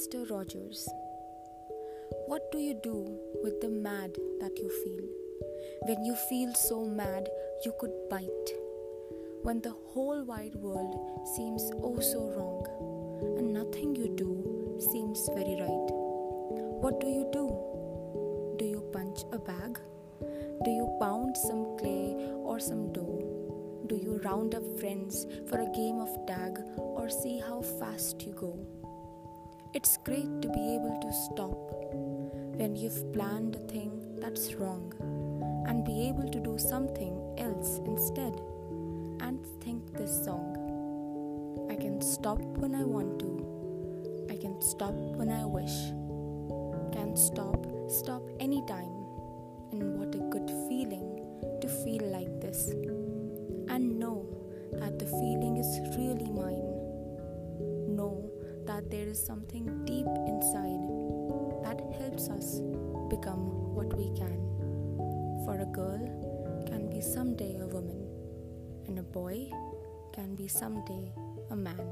Mr. Rogers. What do you do with the mad that you feel? When you feel so mad you could bite. When the whole wide world seems oh so wrong and nothing you do seems very right. What do you do? Do you punch a bag? Do you pound some clay or some dough? Do you round up friends for a game of tag see how fast you go? It's great to be able to stop when you've planned a thing that's wrong and be able to do something else instead and think this song. I can stop when I want to. I can stop when I wish. Can stop, stop anytime. And what a good feeling to feel like this. And know that the feeling is really mine. Know that there is something deep inside that helps us become what we can. For a girl can be someday a woman, and a boy can be someday a man.